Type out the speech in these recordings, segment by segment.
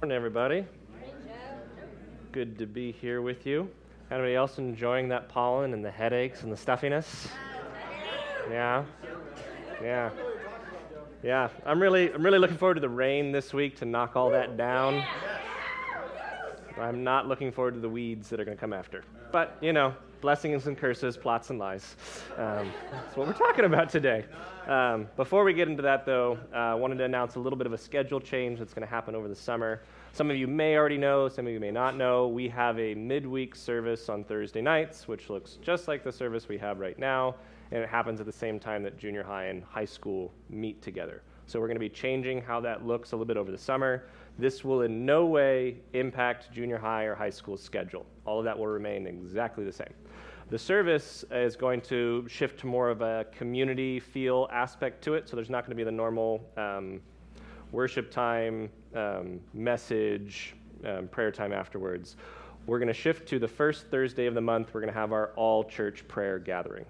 Morning, everybody. Good to be here with you. Anybody else enjoying that pollen and the headaches and the stuffiness? Yeah. Yeah. Yeah. I'm really I'm really looking forward to the rain this week to knock all that down. I'm not looking forward to the weeds that are going to come after. But, you know, blessings and curses, plots and lies. Um, that's what we're talking about today. Um, before we get into that, though, uh, I wanted to announce a little bit of a schedule change that's going to happen over the summer. Some of you may already know, some of you may not know. We have a midweek service on Thursday nights, which looks just like the service we have right now, and it happens at the same time that junior high and high school meet together. So we're going to be changing how that looks a little bit over the summer. This will in no way impact junior high or high school schedule. All of that will remain exactly the same. The service is going to shift to more of a community feel aspect to it, so there's not going to be the normal um, worship time, um, message, um, prayer time afterwards. We're going to shift to the first Thursday of the month, we're going to have our all church prayer gathering.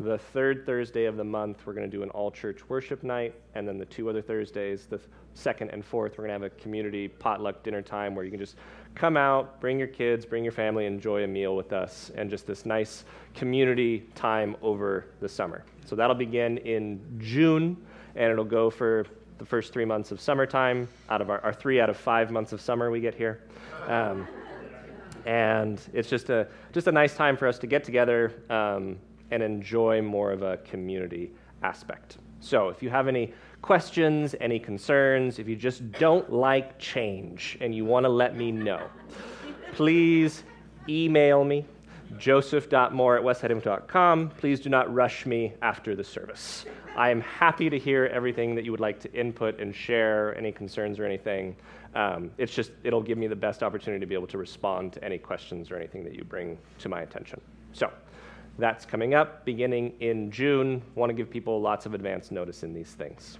The third Thursday of the month, we're going to do an all church worship night. And then the two other Thursdays, the second and fourth, we're going to have a community potluck dinner time where you can just come out, bring your kids, bring your family, enjoy a meal with us, and just this nice community time over the summer. So that'll begin in June, and it'll go for the first three months of summertime, out of our, our three out of five months of summer we get here. Um, and it's just a, just a nice time for us to get together. Um, and enjoy more of a community aspect. So, if you have any questions, any concerns, if you just don't like change and you want to let me know, please email me, joseph.moore at westsideinfo.com. Please do not rush me after the service. I am happy to hear everything that you would like to input and share, any concerns or anything. Um, it's just, it'll give me the best opportunity to be able to respond to any questions or anything that you bring to my attention. So, that's coming up beginning in June. Want to give people lots of advance notice in these things.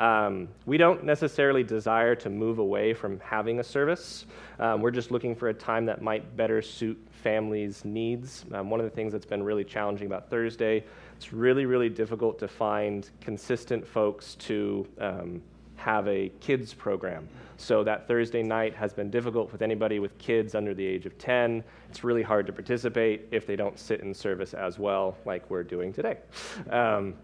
Um, we don't necessarily desire to move away from having a service. Um, we're just looking for a time that might better suit families' needs. Um, one of the things that's been really challenging about Thursday, it's really, really difficult to find consistent folks to um, have a kids program. So that Thursday night has been difficult with anybody with kids under the age of 10. It's really hard to participate if they don't sit in service as well, like we're doing today. Um,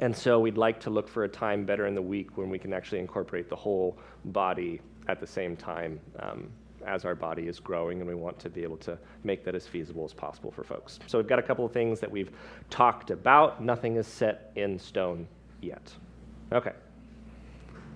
and so we'd like to look for a time better in the week when we can actually incorporate the whole body at the same time um, as our body is growing, and we want to be able to make that as feasible as possible for folks. So we've got a couple of things that we've talked about. Nothing is set in stone yet. Okay.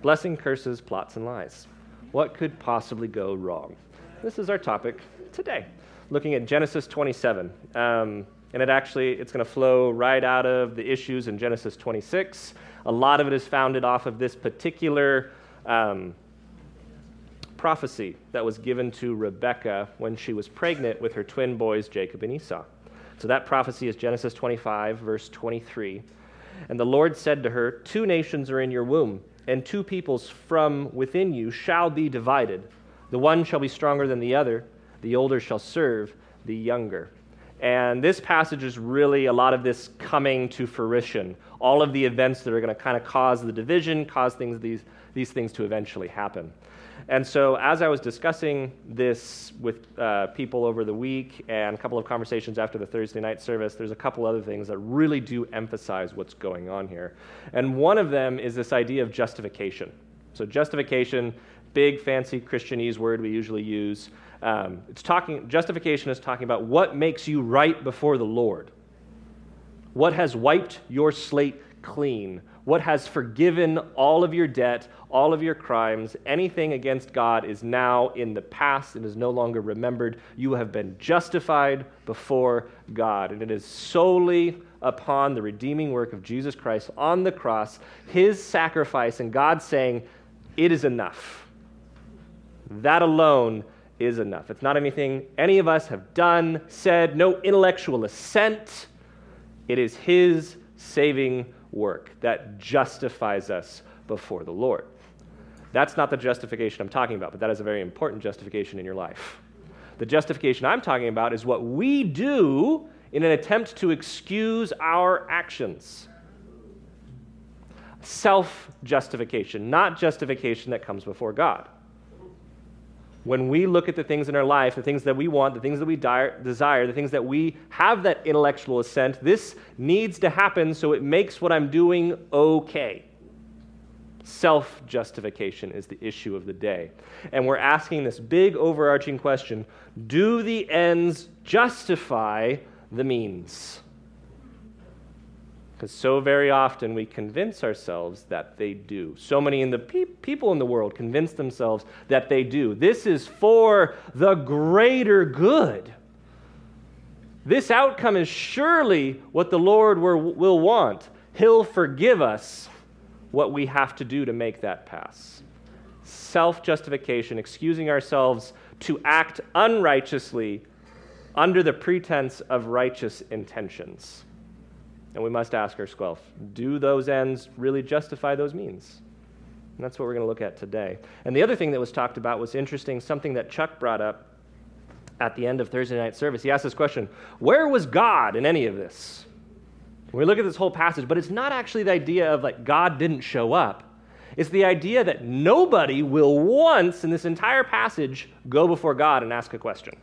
Blessing, curses, plots, and lies. What could possibly go wrong? This is our topic today, looking at Genesis 27. Um, and it actually it's going to flow right out of the issues in Genesis 26. A lot of it is founded off of this particular um, prophecy that was given to rebecca when she was pregnant with her twin boys Jacob and Esau. So that prophecy is Genesis 25, verse 23. And the Lord said to her, Two nations are in your womb and two peoples from within you shall be divided. The one shall be stronger than the other, the older shall serve the younger. And this passage is really a lot of this coming to fruition. All of the events that are going to kind of cause the division, cause things, these, these things to eventually happen. And so, as I was discussing this with uh, people over the week and a couple of conversations after the Thursday night service, there's a couple other things that really do emphasize what's going on here. And one of them is this idea of justification. So, justification, big fancy Christianese word we usually use. Um, it's talking, justification is talking about what makes you right before the Lord. What has wiped your slate clean? What has forgiven all of your debt, all of your crimes, anything against God is now in the past and is no longer remembered. You have been justified before God. And it is solely upon the redeeming work of Jesus Christ on the cross, his sacrifice, and God saying, It is enough. That alone is enough. It's not anything any of us have done, said, no intellectual assent. It is his saving work that justifies us before the Lord. That's not the justification I'm talking about, but that is a very important justification in your life. The justification I'm talking about is what we do in an attempt to excuse our actions. Self justification, not justification that comes before God. When we look at the things in our life, the things that we want, the things that we desire, the things that we have that intellectual assent, this needs to happen so it makes what I'm doing okay. Self justification is the issue of the day. And we're asking this big overarching question do the ends justify the means? Because so very often we convince ourselves that they do. So many in the pe- people in the world convince themselves that they do. This is for the greater good. This outcome is surely what the Lord will want. He'll forgive us what we have to do to make that pass. Self justification, excusing ourselves to act unrighteously under the pretense of righteous intentions. And we must ask ourselves do those ends really justify those means? And that's what we're going to look at today. And the other thing that was talked about was interesting, something that Chuck brought up at the end of Thursday night service. He asked this question Where was God in any of this? We look at this whole passage, but it's not actually the idea of like God didn't show up. It's the idea that nobody will once in this entire passage go before God and ask a question.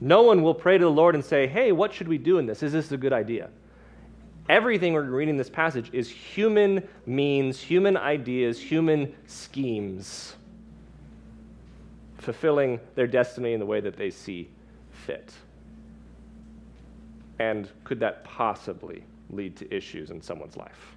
No one will pray to the Lord and say, Hey, what should we do in this? Is this a good idea? Everything we're reading in this passage is human means, human ideas, human schemes, fulfilling their destiny in the way that they see fit. And could that possibly lead to issues in someone's life?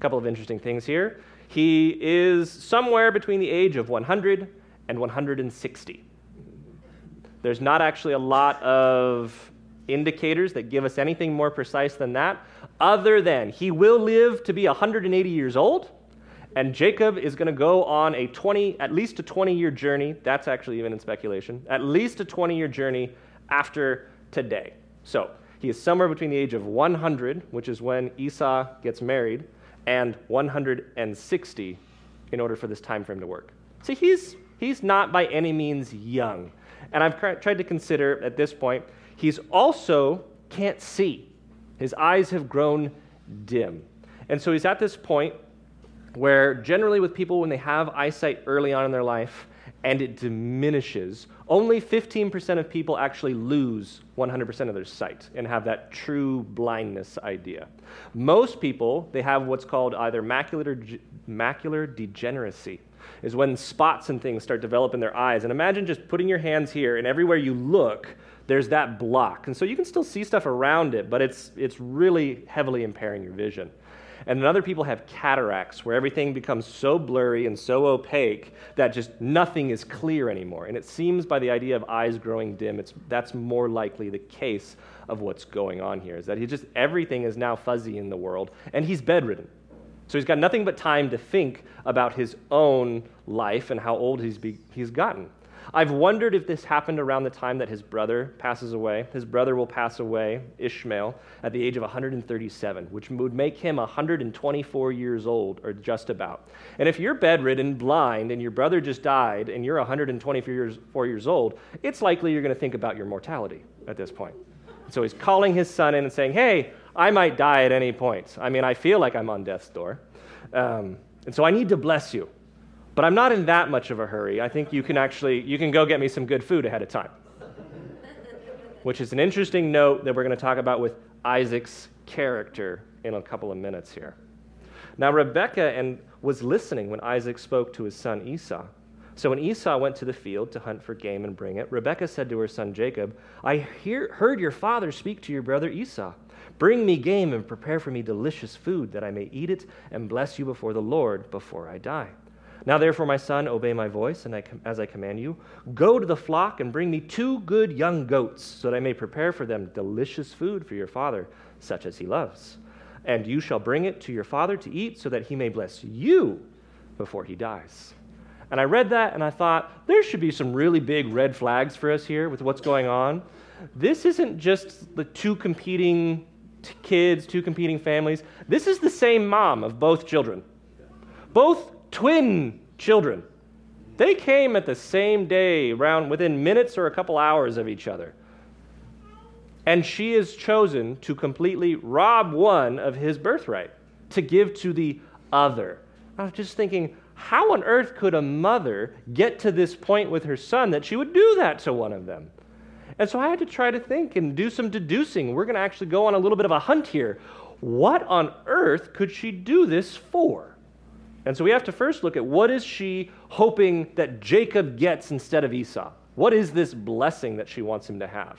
Couple of interesting things here. He is somewhere between the age of 100 and 160. There's not actually a lot of indicators that give us anything more precise than that, other than he will live to be 180 years old, and Jacob is going to go on a 20, at least a 20 year journey. That's actually even in speculation. At least a 20 year journey after today. So he is somewhere between the age of 100, which is when Esau gets married, and 160 in order for this time frame to work. See, he's, he's not by any means young. And I've tried to consider at this point, he's also can't see. His eyes have grown dim. And so he's at this point where, generally, with people, when they have eyesight early on in their life and it diminishes, only 15% of people actually lose 100% of their sight and have that true blindness idea. Most people, they have what's called either macular, macular degeneracy, is when spots and things start developing their eyes. And imagine just putting your hands here, and everywhere you look, there's that block. And so you can still see stuff around it, but it's, it's really heavily impairing your vision. And then other people have cataracts, where everything becomes so blurry and so opaque that just nothing is clear anymore. And it seems by the idea of eyes growing dim, it's, that's more likely the case of what's going on here, is that he just, everything is now fuzzy in the world, and he's bedridden. So he's got nothing but time to think about his own life and how old he's, be, he's gotten. I've wondered if this happened around the time that his brother passes away. His brother will pass away, Ishmael, at the age of 137, which would make him 124 years old, or just about. And if you're bedridden, blind, and your brother just died, and you're 124 years, years old, it's likely you're going to think about your mortality at this point. So he's calling his son in and saying, Hey, I might die at any point. I mean, I feel like I'm on death's door. Um, and so I need to bless you. But I'm not in that much of a hurry. I think you can actually you can go get me some good food ahead of time. Which is an interesting note that we're going to talk about with Isaac's character in a couple of minutes here. Now Rebekah and was listening when Isaac spoke to his son Esau. So when Esau went to the field to hunt for game and bring it, Rebekah said to her son Jacob, I hear, heard your father speak to your brother Esau. Bring me game and prepare for me delicious food, that I may eat it and bless you before the Lord before I die. Now, therefore, my son, obey my voice, and I, as I command you. Go to the flock and bring me two good young goats, so that I may prepare for them delicious food for your father, such as he loves. And you shall bring it to your father to eat, so that he may bless you before he dies. And I read that and I thought, there should be some really big red flags for us here with what's going on. This isn't just the two competing kids, two competing families. This is the same mom of both children, both twin children. They came at the same day, around within minutes or a couple hours of each other. And she is chosen to completely rob one of his birthright to give to the other. I was just thinking, how on earth could a mother get to this point with her son that she would do that to one of them? And so I had to try to think and do some deducing. We're going to actually go on a little bit of a hunt here. What on earth could she do this for? And so we have to first look at what is she hoping that Jacob gets instead of Esau? What is this blessing that she wants him to have?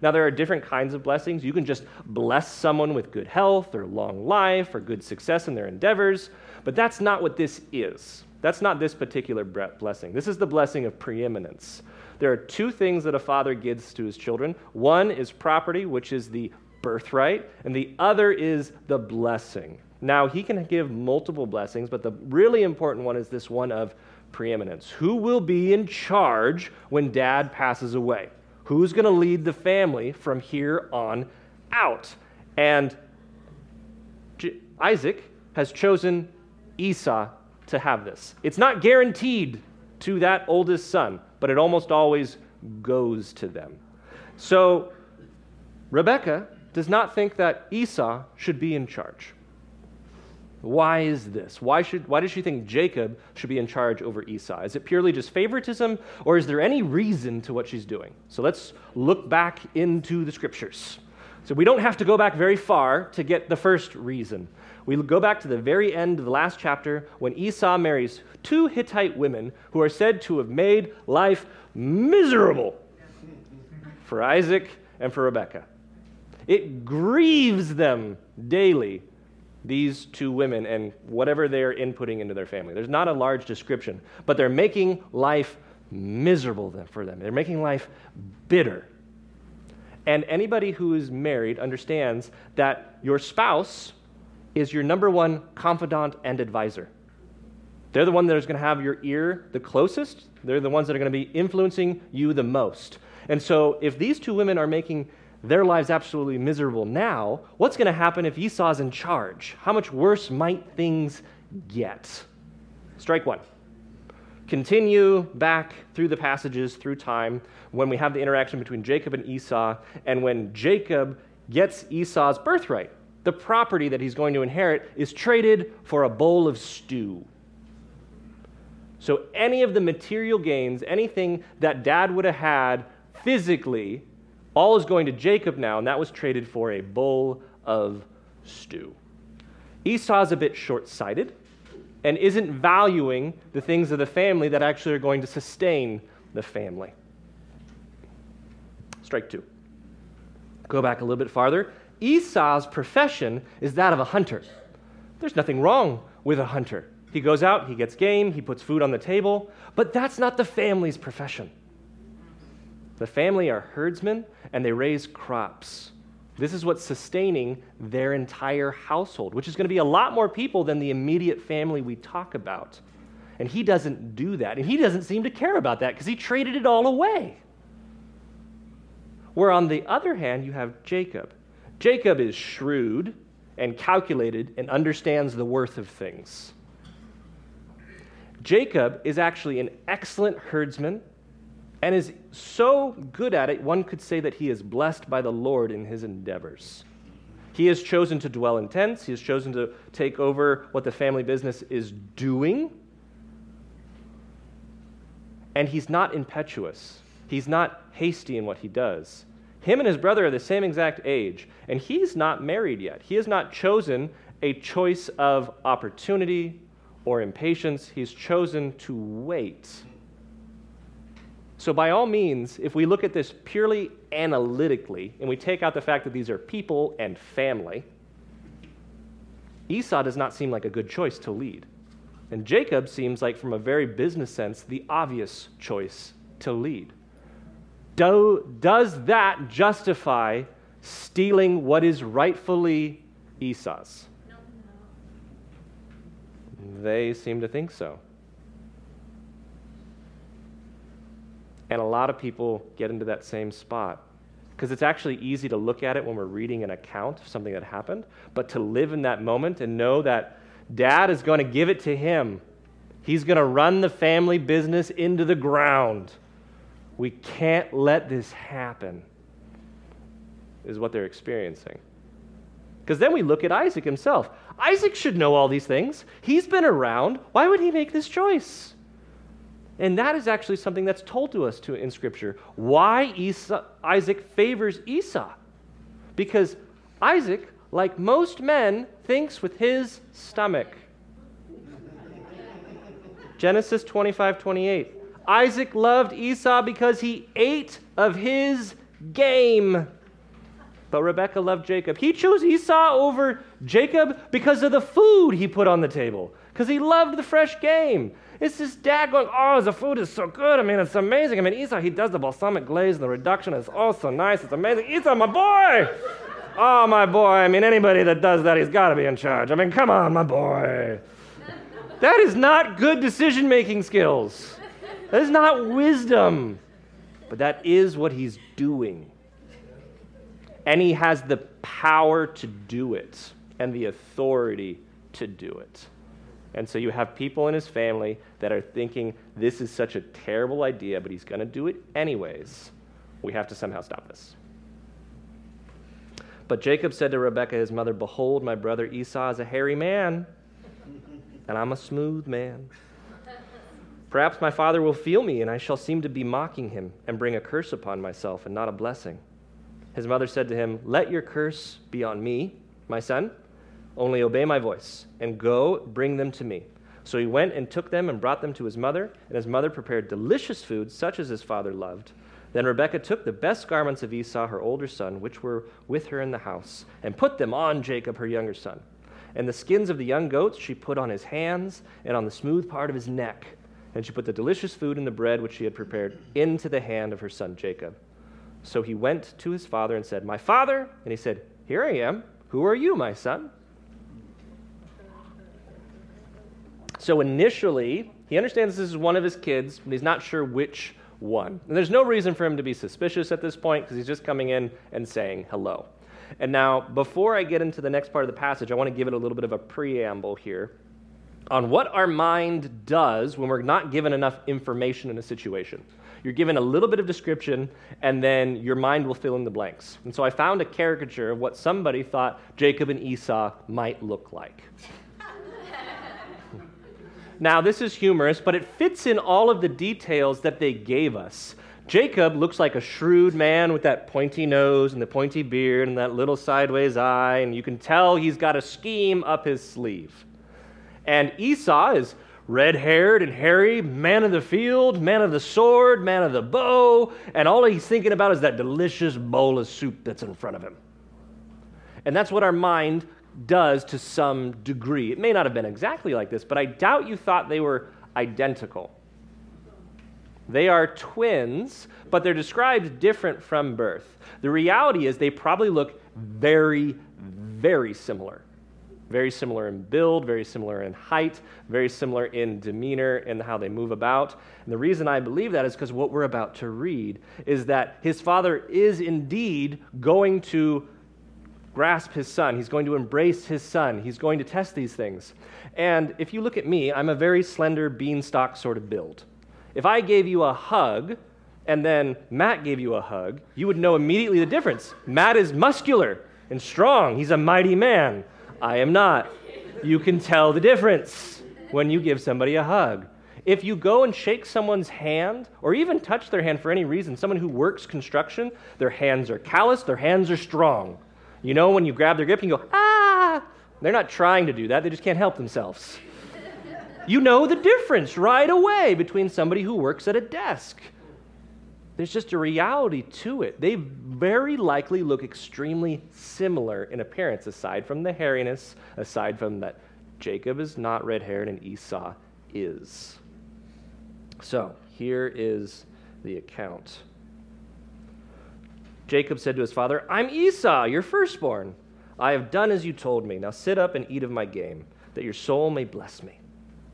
Now, there are different kinds of blessings. You can just bless someone with good health or long life or good success in their endeavors, but that's not what this is. That's not this particular blessing. This is the blessing of preeminence. There are two things that a father gives to his children one is property, which is the birthright, and the other is the blessing. Now, he can give multiple blessings, but the really important one is this one of preeminence. Who will be in charge when dad passes away? Who's going to lead the family from here on out? And Isaac has chosen Esau to have this. It's not guaranteed to that oldest son, but it almost always goes to them. So Rebecca does not think that Esau should be in charge. Why is this? Why, should, why does she think Jacob should be in charge over Esau? Is it purely just favoritism, or is there any reason to what she's doing? So let's look back into the scriptures. So we don't have to go back very far to get the first reason. We go back to the very end of the last chapter when Esau marries two Hittite women who are said to have made life miserable for Isaac and for Rebekah. It grieves them daily these two women and whatever they're inputting into their family. There's not a large description, but they're making life miserable for them. They're making life bitter. And anybody who is married understands that your spouse is your number one confidant and advisor. They're the one that is going to have your ear the closest. They're the ones that are going to be influencing you the most. And so if these two women are making their lives absolutely miserable now, what's going to happen if Esau's in charge? How much worse might things get? Strike one. Continue back through the passages, through time, when we have the interaction between Jacob and Esau, and when Jacob gets Esau's birthright. The property that he's going to inherit is traded for a bowl of stew. So, any of the material gains, anything that dad would have had physically, all is going to Jacob now, and that was traded for a bowl of stew. Esau's a bit short sighted and isn't valuing the things of the family that actually are going to sustain the family. Strike two. Go back a little bit farther. Esau's profession is that of a hunter. There's nothing wrong with a hunter. He goes out, he gets game, he puts food on the table, but that's not the family's profession. The family are herdsmen and they raise crops. This is what's sustaining their entire household, which is going to be a lot more people than the immediate family we talk about. And he doesn't do that. And he doesn't seem to care about that because he traded it all away. Where on the other hand, you have Jacob. Jacob is shrewd and calculated and understands the worth of things. Jacob is actually an excellent herdsman and is so good at it, one could say that he is blessed by the Lord in his endeavors. He has chosen to dwell in tents, he has chosen to take over what the family business is doing. And he's not impetuous, he's not hasty in what he does. Him and his brother are the same exact age, and he's not married yet. He has not chosen a choice of opportunity or impatience, he's chosen to wait so, by all means, if we look at this purely analytically and we take out the fact that these are people and family, Esau does not seem like a good choice to lead. And Jacob seems like, from a very business sense, the obvious choice to lead. Do, does that justify stealing what is rightfully Esau's? No. They seem to think so. And a lot of people get into that same spot because it's actually easy to look at it when we're reading an account of something that happened, but to live in that moment and know that dad is going to give it to him. He's going to run the family business into the ground. We can't let this happen, is what they're experiencing. Because then we look at Isaac himself. Isaac should know all these things. He's been around. Why would he make this choice? And that is actually something that's told to us to, in Scripture. Why Esau, Isaac favors Esau? Because Isaac, like most men, thinks with his stomach. Genesis 25 28. Isaac loved Esau because he ate of his game. But Rebekah loved Jacob. He chose Esau over Jacob because of the food he put on the table, because he loved the fresh game. It's this dad going, Oh, the food is so good. I mean, it's amazing. I mean, Esau, he does the balsamic glaze and the reduction. It's all so nice. It's amazing. Esau, my boy. Oh, my boy. I mean, anybody that does that, he's got to be in charge. I mean, come on, my boy. That is not good decision making skills. That is not wisdom. But that is what he's doing. And he has the power to do it and the authority to do it. And so you have people in his family that are thinking, this is such a terrible idea, but he's going to do it anyways. We have to somehow stop this. But Jacob said to Rebekah, his mother, Behold, my brother Esau is a hairy man, and I'm a smooth man. Perhaps my father will feel me, and I shall seem to be mocking him and bring a curse upon myself and not a blessing. His mother said to him, Let your curse be on me, my son. Only obey my voice, and go bring them to me. So he went and took them and brought them to his mother, and his mother prepared delicious food, such as his father loved. Then Rebekah took the best garments of Esau, her older son, which were with her in the house, and put them on Jacob, her younger son. And the skins of the young goats she put on his hands and on the smooth part of his neck. And she put the delicious food and the bread which she had prepared into the hand of her son Jacob. So he went to his father and said, My father? And he said, Here I am. Who are you, my son? So initially, he understands this is one of his kids, but he's not sure which one. And there's no reason for him to be suspicious at this point because he's just coming in and saying hello. And now, before I get into the next part of the passage, I want to give it a little bit of a preamble here on what our mind does when we're not given enough information in a situation. You're given a little bit of description, and then your mind will fill in the blanks. And so I found a caricature of what somebody thought Jacob and Esau might look like. Now, this is humorous, but it fits in all of the details that they gave us. Jacob looks like a shrewd man with that pointy nose and the pointy beard and that little sideways eye, and you can tell he's got a scheme up his sleeve. And Esau is red haired and hairy, man of the field, man of the sword, man of the bow, and all he's thinking about is that delicious bowl of soup that's in front of him. And that's what our mind does to some degree. It may not have been exactly like this, but I doubt you thought they were identical. They are twins, but they're described different from birth. The reality is they probably look very, very similar. Very similar in build, very similar in height, very similar in demeanor and how they move about. And the reason I believe that is because what we're about to read is that his father is indeed going to grasp his son. He's going to embrace his son. He's going to test these things. And if you look at me, I'm a very slender beanstalk sort of build. If I gave you a hug and then Matt gave you a hug, you would know immediately the difference. Matt is muscular and strong, he's a mighty man. I am not. You can tell the difference when you give somebody a hug. If you go and shake someone's hand or even touch their hand for any reason, someone who works construction, their hands are calloused, their hands are strong. You know, when you grab their grip, and you go, ah! They're not trying to do that, they just can't help themselves. you know the difference right away between somebody who works at a desk. There's just a reality to it. They very likely look extremely similar in appearance, aside from the hairiness, aside from that Jacob is not red haired and Esau is. So, here is the account. Jacob said to his father, I'm Esau, your firstborn. I have done as you told me. Now sit up and eat of my game, that your soul may bless me.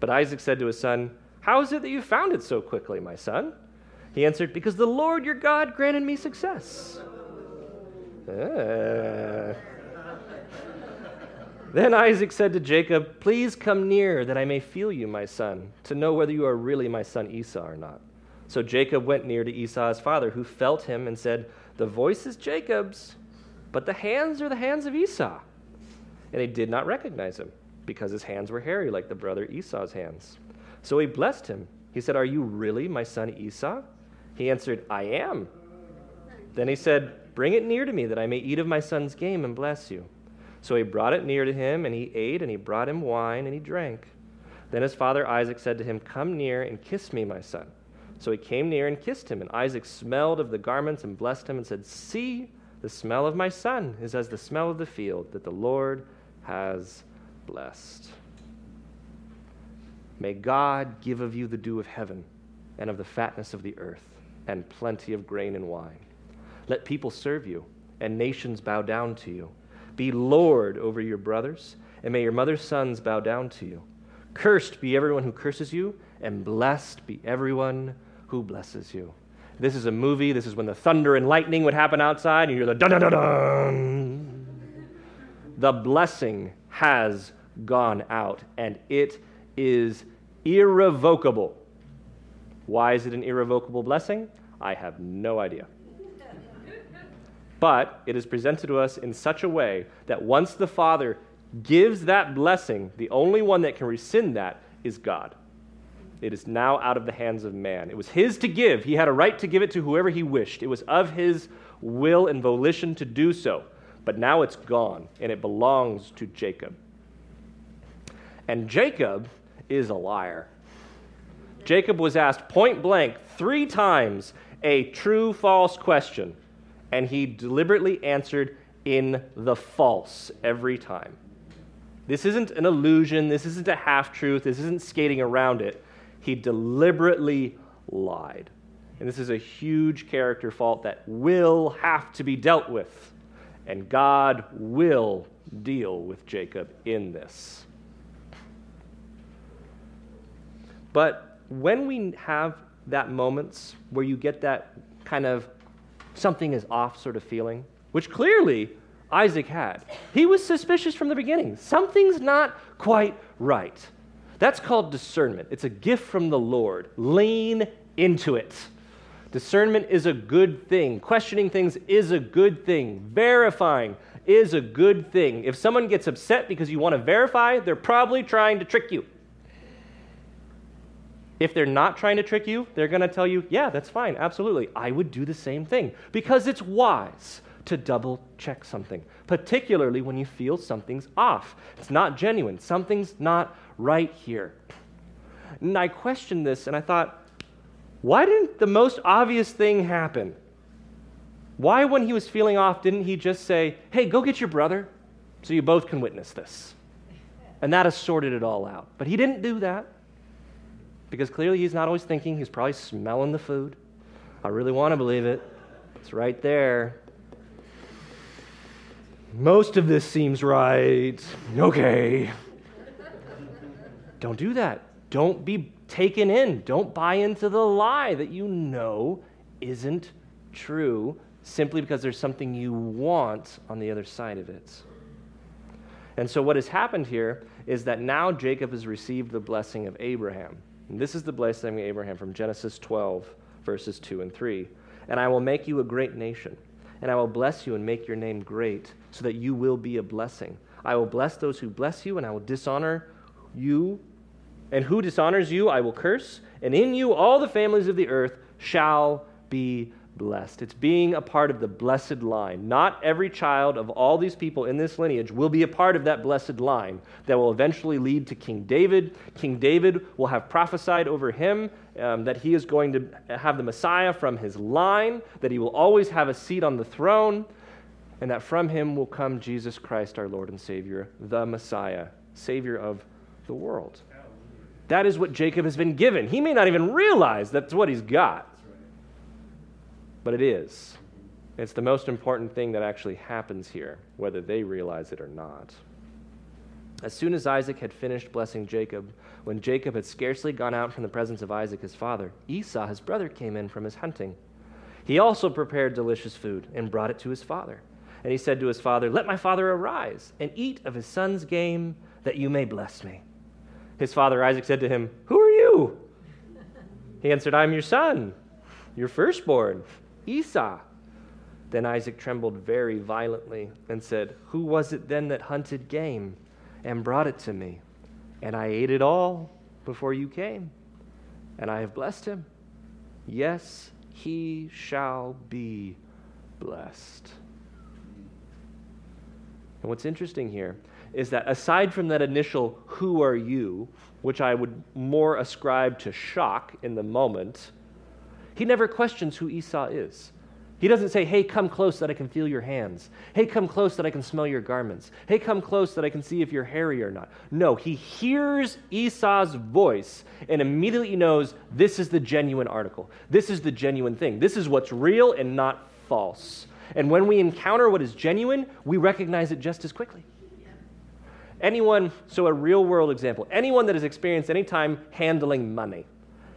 But Isaac said to his son, How is it that you found it so quickly, my son? He answered, Because the Lord your God granted me success. Uh. Then Isaac said to Jacob, Please come near that I may feel you, my son, to know whether you are really my son Esau or not. So Jacob went near to Esau his father, who felt him and said, The voice is Jacob's, but the hands are the hands of Esau. And he did not recognize him, because his hands were hairy like the brother Esau's hands. So he blessed him. He said, Are you really my son Esau? He answered, I am. Then he said, Bring it near to me that I may eat of my son's game and bless you. So he brought it near to him, and he ate, and he brought him wine, and he drank. Then his father Isaac said to him, Come near and kiss me, my son. So he came near and kissed him, and Isaac smelled of the garments and blessed him and said, See, the smell of my son is as the smell of the field that the Lord has blessed. May God give of you the dew of heaven and of the fatness of the earth and plenty of grain and wine. Let people serve you and nations bow down to you. Be Lord over your brothers, and may your mother's sons bow down to you. Cursed be everyone who curses you, and blessed be everyone who blesses you. This is a movie. This is when the thunder and lightning would happen outside, and you hear the dun dun dun dun. The blessing has gone out, and it is irrevocable. Why is it an irrevocable blessing? I have no idea. But it is presented to us in such a way that once the Father gives that blessing, the only one that can rescind that is God. It is now out of the hands of man. It was his to give. He had a right to give it to whoever he wished. It was of his will and volition to do so. But now it's gone, and it belongs to Jacob. And Jacob is a liar. Jacob was asked point blank three times a true false question and he deliberately answered in the false every time. This isn't an illusion, this isn't a half truth, this isn't skating around it. He deliberately lied. And this is a huge character fault that will have to be dealt with. And God will deal with Jacob in this. But when we have that moments where you get that kind of something is off sort of feeling, which clearly Isaac had. He was suspicious from the beginning. Something's not quite right. That's called discernment. It's a gift from the Lord. Lean into it. Discernment is a good thing. Questioning things is a good thing. Verifying is a good thing. If someone gets upset because you want to verify, they're probably trying to trick you. If they're not trying to trick you, they're going to tell you, yeah, that's fine, absolutely. I would do the same thing because it's wise to double check something, particularly when you feel something's off. It's not genuine, something's not right here. And I questioned this and I thought, why didn't the most obvious thing happen? Why, when he was feeling off, didn't he just say, hey, go get your brother so you both can witness this? And that has sorted it all out. But he didn't do that because clearly he's not always thinking, he's probably smelling the food. I really want to believe it. It's right there. Most of this seems right. Okay. Don't do that. Don't be taken in. Don't buy into the lie that you know isn't true simply because there's something you want on the other side of it. And so, what has happened here is that now Jacob has received the blessing of Abraham. And this is the blessing of Abraham from Genesis 12, verses 2 and 3. And I will make you a great nation, and I will bless you and make your name great, so that you will be a blessing. I will bless those who bless you, and I will dishonor you. And who dishonors you, I will curse. And in you, all the families of the earth shall be blessed. It's being a part of the blessed line. Not every child of all these people in this lineage will be a part of that blessed line that will eventually lead to King David. King David will have prophesied over him um, that he is going to have the Messiah from his line, that he will always have a seat on the throne, and that from him will come Jesus Christ, our Lord and Savior, the Messiah, Savior of the world. That is what Jacob has been given. He may not even realize that's what he's got but it is. It's the most important thing that actually happens here, whether they realize it or not. As soon as Isaac had finished blessing Jacob, when Jacob had scarcely gone out from the presence of Isaac his father, Esau his brother came in from his hunting. He also prepared delicious food and brought it to his father. And he said to his father, Let my father arise and eat of his son's game, that you may bless me. His father Isaac said to him, Who are you? He answered, I am your son, your firstborn, Esau. Then Isaac trembled very violently and said, Who was it then that hunted game? and brought it to me. And I ate it all before you came, and I have blessed him. Yes, he shall be blessed. And what's interesting here is that aside from that initial, who are you, which I would more ascribe to shock in the moment, he never questions who Esau is. He doesn't say, Hey, come close that I can feel your hands. Hey, come close that I can smell your garments. Hey, come close that I can see if you're hairy or not. No, he hears Esau's voice and immediately knows this is the genuine article. This is the genuine thing. This is what's real and not false. And when we encounter what is genuine, we recognize it just as quickly. Anyone, so a real world example, anyone that has experienced any time handling money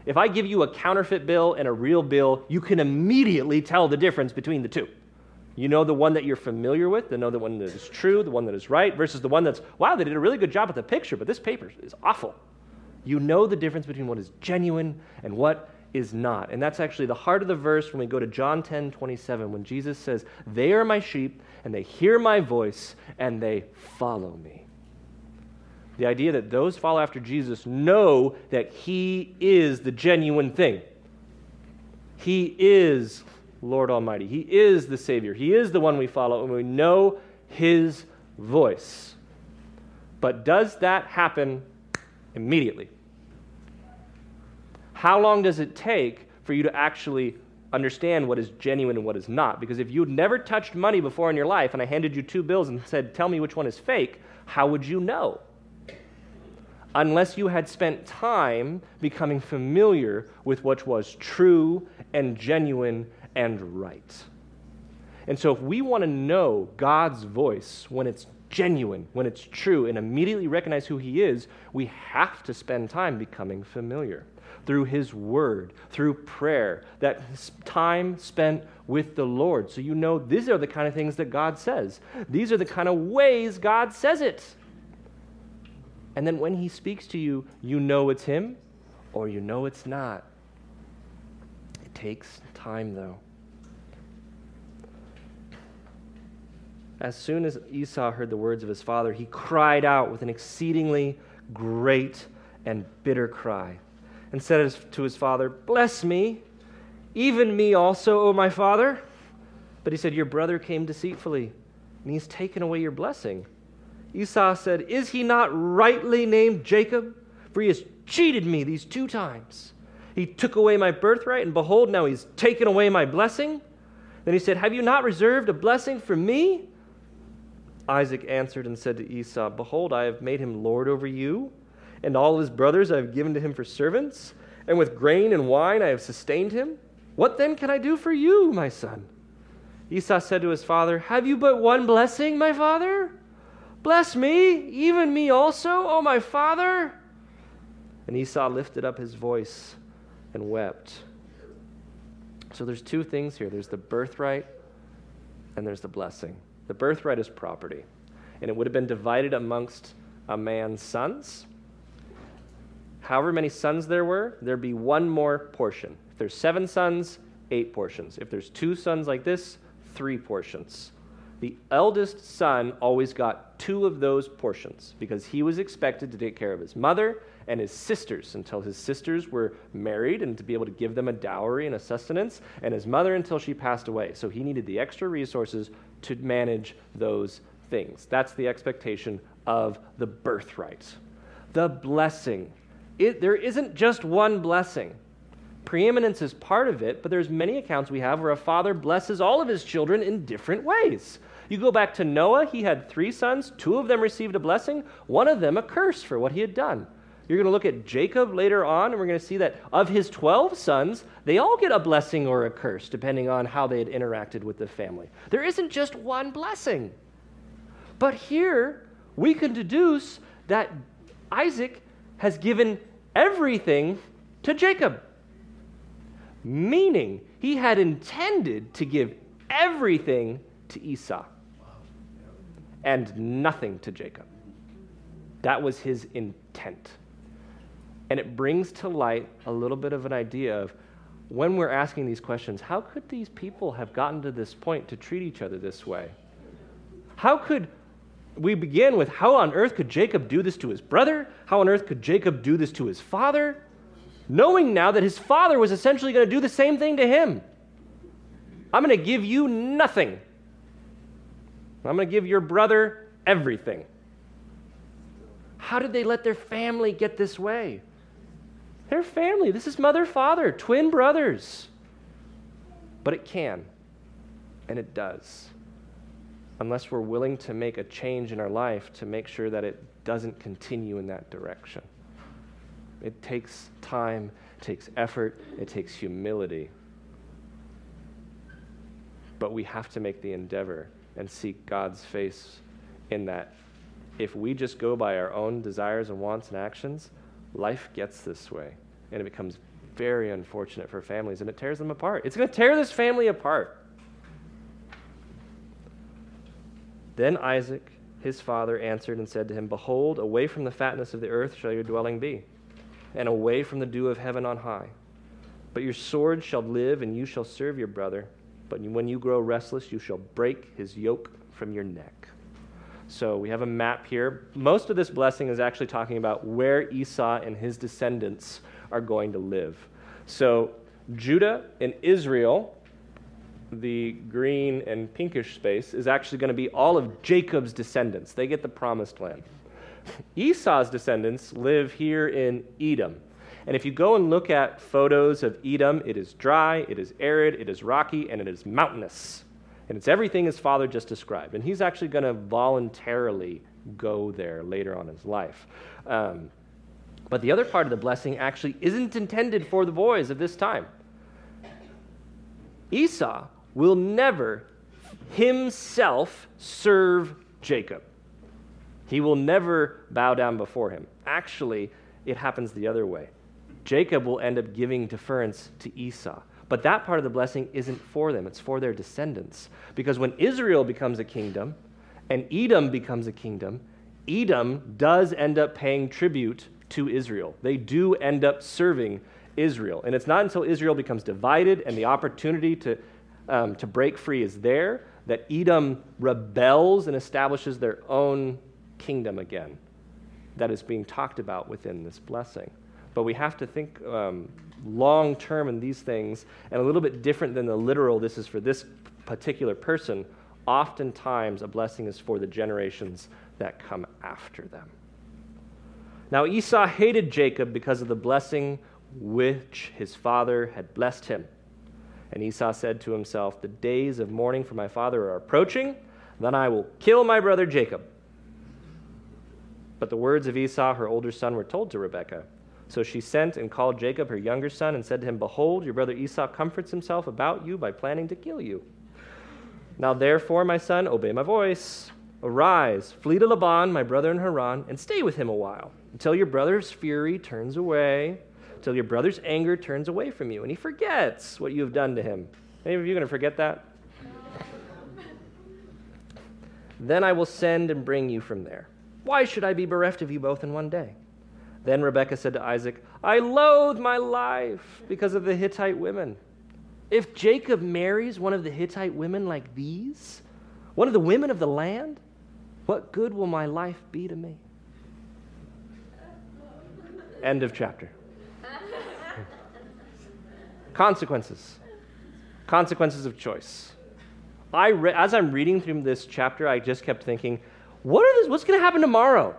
if I give you a counterfeit bill and a real bill, you can immediately tell the difference between the two. You know the one that you're familiar with, the know the one that is true, the one that is right, versus the one that's, wow, they did a really good job with the picture, but this paper is awful. You know the difference between what is genuine and what is not. And that's actually the heart of the verse when we go to John 10 27, when Jesus says, They are my sheep, and they hear my voice, and they follow me. The idea that those follow after Jesus know that he is the genuine thing. He is Lord Almighty. He is the Savior. He is the one we follow, and we know his voice. But does that happen immediately? How long does it take for you to actually understand what is genuine and what is not? Because if you'd never touched money before in your life and I handed you two bills and said, Tell me which one is fake, how would you know? Unless you had spent time becoming familiar with what was true and genuine and right. And so, if we want to know God's voice when it's genuine, when it's true, and immediately recognize who He is, we have to spend time becoming familiar through His Word, through prayer, that time spent with the Lord. So, you know, these are the kind of things that God says, these are the kind of ways God says it. And then when he speaks to you, you know it's him or you know it's not. It takes time, though. As soon as Esau heard the words of his father, he cried out with an exceedingly great and bitter cry and said to his father, Bless me, even me also, O my father. But he said, Your brother came deceitfully, and he's taken away your blessing. Esau said, Is he not rightly named Jacob? For he has cheated me these two times. He took away my birthright, and behold, now he's taken away my blessing. Then he said, Have you not reserved a blessing for me? Isaac answered and said to Esau, Behold, I have made him lord over you, and all his brothers I have given to him for servants, and with grain and wine I have sustained him. What then can I do for you, my son? Esau said to his father, Have you but one blessing, my father? Bless me, even me also, O my father. And Esau lifted up his voice and wept. So there's two things here there's the birthright and there's the blessing. The birthright is property, and it would have been divided amongst a man's sons. However many sons there were, there'd be one more portion. If there's seven sons, eight portions. If there's two sons like this, three portions the eldest son always got two of those portions because he was expected to take care of his mother and his sisters until his sisters were married and to be able to give them a dowry and a sustenance, and his mother until she passed away. So he needed the extra resources to manage those things. That's the expectation of the birthright. The blessing. It, there isn't just one blessing. Preeminence is part of it, but there's many accounts we have where a father blesses all of his children in different ways. You go back to Noah, he had three sons. Two of them received a blessing, one of them a curse for what he had done. You're going to look at Jacob later on, and we're going to see that of his 12 sons, they all get a blessing or a curse, depending on how they had interacted with the family. There isn't just one blessing. But here, we can deduce that Isaac has given everything to Jacob. Meaning, he had intended to give everything to Esau and nothing to Jacob. That was his intent. And it brings to light a little bit of an idea of when we're asking these questions how could these people have gotten to this point to treat each other this way? How could we begin with how on earth could Jacob do this to his brother? How on earth could Jacob do this to his father? Knowing now that his father was essentially going to do the same thing to him. I'm going to give you nothing. I'm going to give your brother everything. How did they let their family get this way? Their family. This is mother, father, twin brothers. But it can, and it does unless we're willing to make a change in our life to make sure that it doesn't continue in that direction. It takes time, it takes effort, it takes humility. But we have to make the endeavor and seek God's face in that. If we just go by our own desires and wants and actions, life gets this way. And it becomes very unfortunate for families and it tears them apart. It's going to tear this family apart. Then Isaac, his father, answered and said to him, Behold, away from the fatness of the earth shall your dwelling be, and away from the dew of heaven on high. But your sword shall live, and you shall serve your brother. But when you grow restless, you shall break his yoke from your neck. So we have a map here. Most of this blessing is actually talking about where Esau and his descendants are going to live. So Judah and Israel the green and pinkish space is actually going to be all of Jacob's descendants. They get the promised land. Esau's descendants live here in Edom. And if you go and look at photos of Edom, it is dry, it is arid, it is rocky, and it is mountainous. And it's everything his father just described. And he's actually going to voluntarily go there later on in his life. Um, but the other part of the blessing actually isn't intended for the boys of this time. Esau will never himself serve Jacob. He will never bow down before him. Actually, it happens the other way. Jacob will end up giving deference to Esau. But that part of the blessing isn't for them, it's for their descendants. Because when Israel becomes a kingdom and Edom becomes a kingdom, Edom does end up paying tribute to Israel. They do end up serving Israel. And it's not until Israel becomes divided and the opportunity to um, to break free is there, that Edom rebels and establishes their own kingdom again. That is being talked about within this blessing. But we have to think um, long term in these things, and a little bit different than the literal, this is for this particular person. Oftentimes, a blessing is for the generations that come after them. Now, Esau hated Jacob because of the blessing which his father had blessed him. And Esau said to himself, The days of mourning for my father are approaching, then I will kill my brother Jacob. But the words of Esau, her older son, were told to Rebekah. So she sent and called Jacob, her younger son, and said to him, Behold, your brother Esau comforts himself about you by planning to kill you. Now therefore, my son, obey my voice. Arise, flee to Laban, my brother in Haran, and stay with him a while, until your brother's fury turns away till your brother's anger turns away from you and he forgets what you have done to him. Any of you going to forget that? then I will send and bring you from there. Why should I be bereft of you both in one day? Then Rebekah said to Isaac, I loathe my life because of the Hittite women. If Jacob marries one of the Hittite women like these, one of the women of the land, what good will my life be to me? End of chapter. Consequences. Consequences of choice. I re- as I'm reading through this chapter, I just kept thinking, what are this, what's going to happen tomorrow?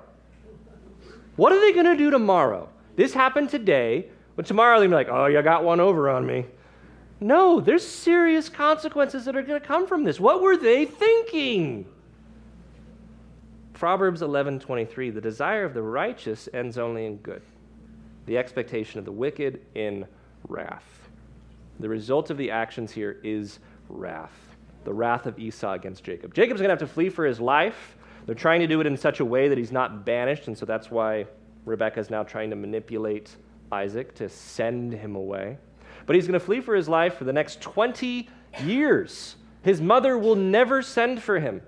What are they going to do tomorrow? This happened today, but tomorrow they're like, oh, you got one over on me. No, there's serious consequences that are going to come from this. What were they thinking? Proverbs 11:23 The desire of the righteous ends only in good. The expectation of the wicked in wrath. The result of the actions here is wrath, the wrath of Esau against Jacob. Jacob's going to have to flee for his life They're trying to do it in such a way that he's not banished, and so that's why Rebekah is now trying to manipulate Isaac to send him away. But he's going to flee for his life for the next 20 years. His mother will never send for him.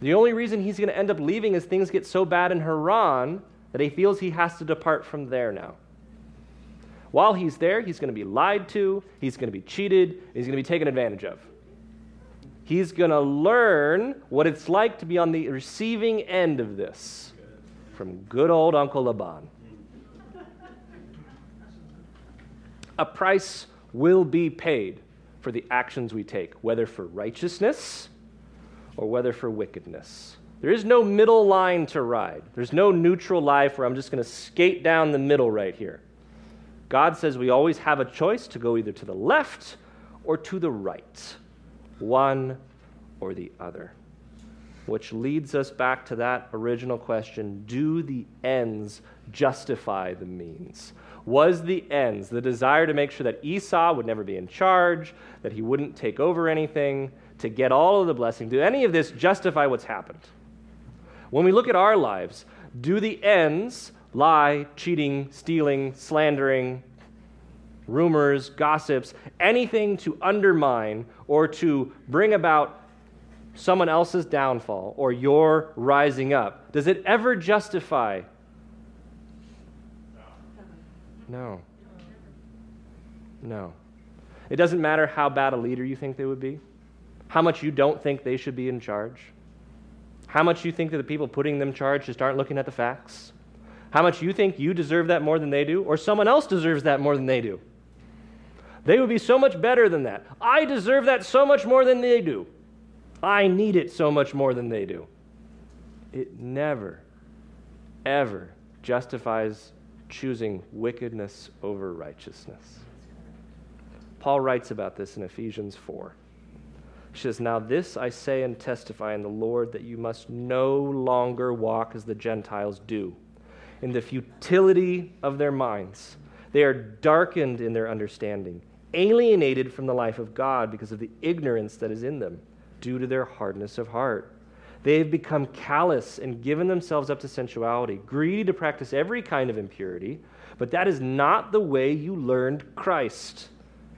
The only reason he's going to end up leaving is things get so bad in Haran that he feels he has to depart from there now. While he's there, he's going to be lied to, he's going to be cheated, he's going to be taken advantage of. He's going to learn what it's like to be on the receiving end of this from good old Uncle Laban. A price will be paid for the actions we take, whether for righteousness or whether for wickedness. There is no middle line to ride. There's no neutral life where I'm just going to skate down the middle right here. God says we always have a choice to go either to the left or to the right, one or the other. Which leads us back to that original question do the ends justify the means? Was the ends the desire to make sure that Esau would never be in charge, that he wouldn't take over anything, to get all of the blessing? Do any of this justify what's happened? When we look at our lives, do the ends lie, cheating, stealing, slandering, rumors, gossips, anything to undermine or to bring about someone else's downfall or your rising up, does it ever justify? No. No. It doesn't matter how bad a leader you think they would be, how much you don't think they should be in charge, how much you think that the people putting them in charge just aren't looking at the facts, how much you think you deserve that more than they do, or someone else deserves that more than they do. They would be so much better than that. I deserve that so much more than they do. I need it so much more than they do. It never, ever justifies choosing wickedness over righteousness. Paul writes about this in Ephesians 4. He says, Now this I say and testify in the Lord that you must no longer walk as the Gentiles do, in the futility of their minds. They are darkened in their understanding, alienated from the life of God because of the ignorance that is in them due to their hardness of heart. They have become callous and given themselves up to sensuality, greedy to practice every kind of impurity, but that is not the way you learned Christ,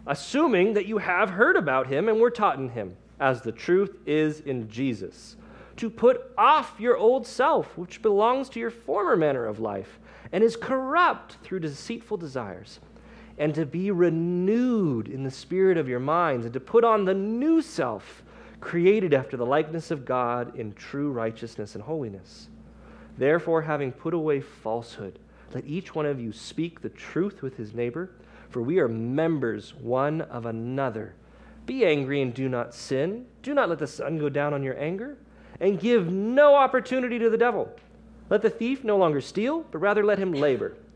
assuming that you have heard about him and were taught in him, as the truth is in Jesus. To put off your old self, which belongs to your former manner of life and is corrupt through deceitful desires, and to be renewed in the spirit of your minds, and to put on the new self created after the likeness of God in true righteousness and holiness. Therefore, having put away falsehood, let each one of you speak the truth with his neighbor, for we are members one of another. Be angry and do not sin. Do not let the sun go down on your anger, and give no opportunity to the devil. Let the thief no longer steal, but rather let him labor,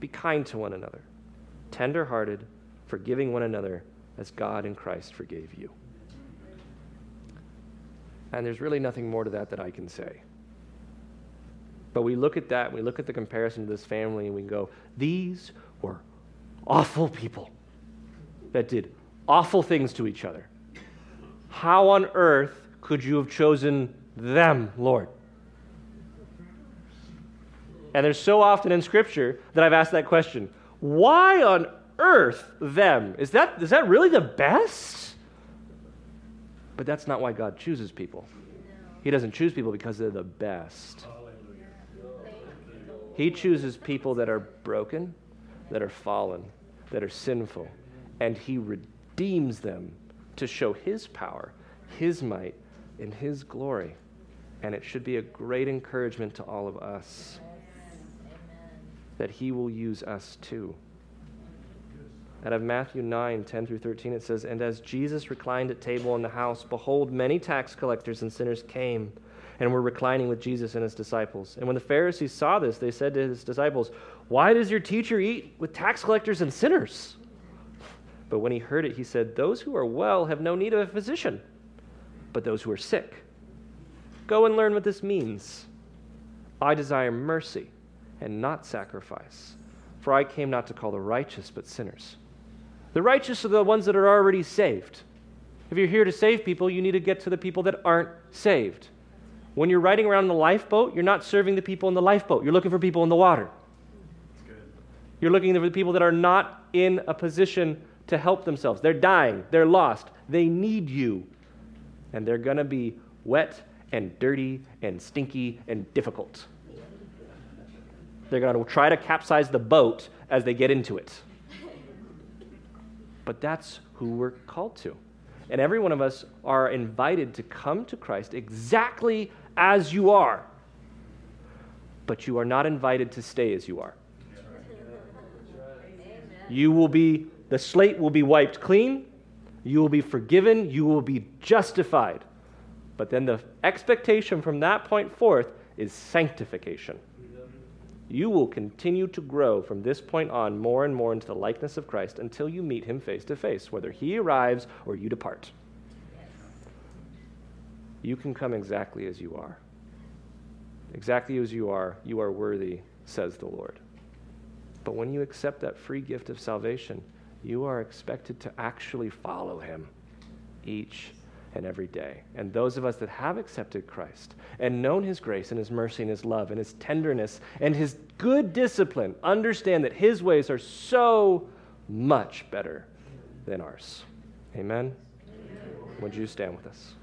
Be kind to one another, tender hearted, forgiving one another, as God in Christ forgave you. And there's really nothing more to that that I can say. But we look at that, we look at the comparison to this family, and we go, these were awful people that did awful things to each other. How on earth could you have chosen them, Lord? And there's so often in Scripture that I've asked that question why on earth them? Is that, is that really the best? But that's not why God chooses people. He doesn't choose people because they're the best. He chooses people that are broken, that are fallen, that are sinful, and He redeems them to show His power, His might, and His glory. And it should be a great encouragement to all of us that He will use us too. Out of Matthew 9, 10 through 13, it says, And as Jesus reclined at table in the house, behold, many tax collectors and sinners came and were reclining with Jesus and his disciples. And when the Pharisees saw this, they said to his disciples, Why does your teacher eat with tax collectors and sinners? But when he heard it, he said, Those who are well have no need of a physician, but those who are sick. Go and learn what this means. I desire mercy and not sacrifice, for I came not to call the righteous, but sinners. The righteous are the ones that are already saved. If you're here to save people, you need to get to the people that aren't saved. When you're riding around in the lifeboat, you're not serving the people in the lifeboat. You're looking for people in the water. You're looking for the people that are not in a position to help themselves. They're dying, they're lost, they need you. And they're going to be wet and dirty and stinky and difficult. They're going to try to capsize the boat as they get into it. But that's who we're called to. And every one of us are invited to come to Christ exactly as you are. But you are not invited to stay as you are. You will be, the slate will be wiped clean. You will be forgiven. You will be justified. But then the expectation from that point forth is sanctification you will continue to grow from this point on more and more into the likeness of Christ until you meet him face to face, whether he arrives or you depart. You can come exactly as you are. Exactly as you are, you are worthy, says the Lord. But when you accept that free gift of salvation, you are expected to actually follow him each and every day. And those of us that have accepted Christ and known his grace and his mercy and his love and his tenderness and his good discipline understand that his ways are so much better than ours. Amen? Amen. Would you stand with us?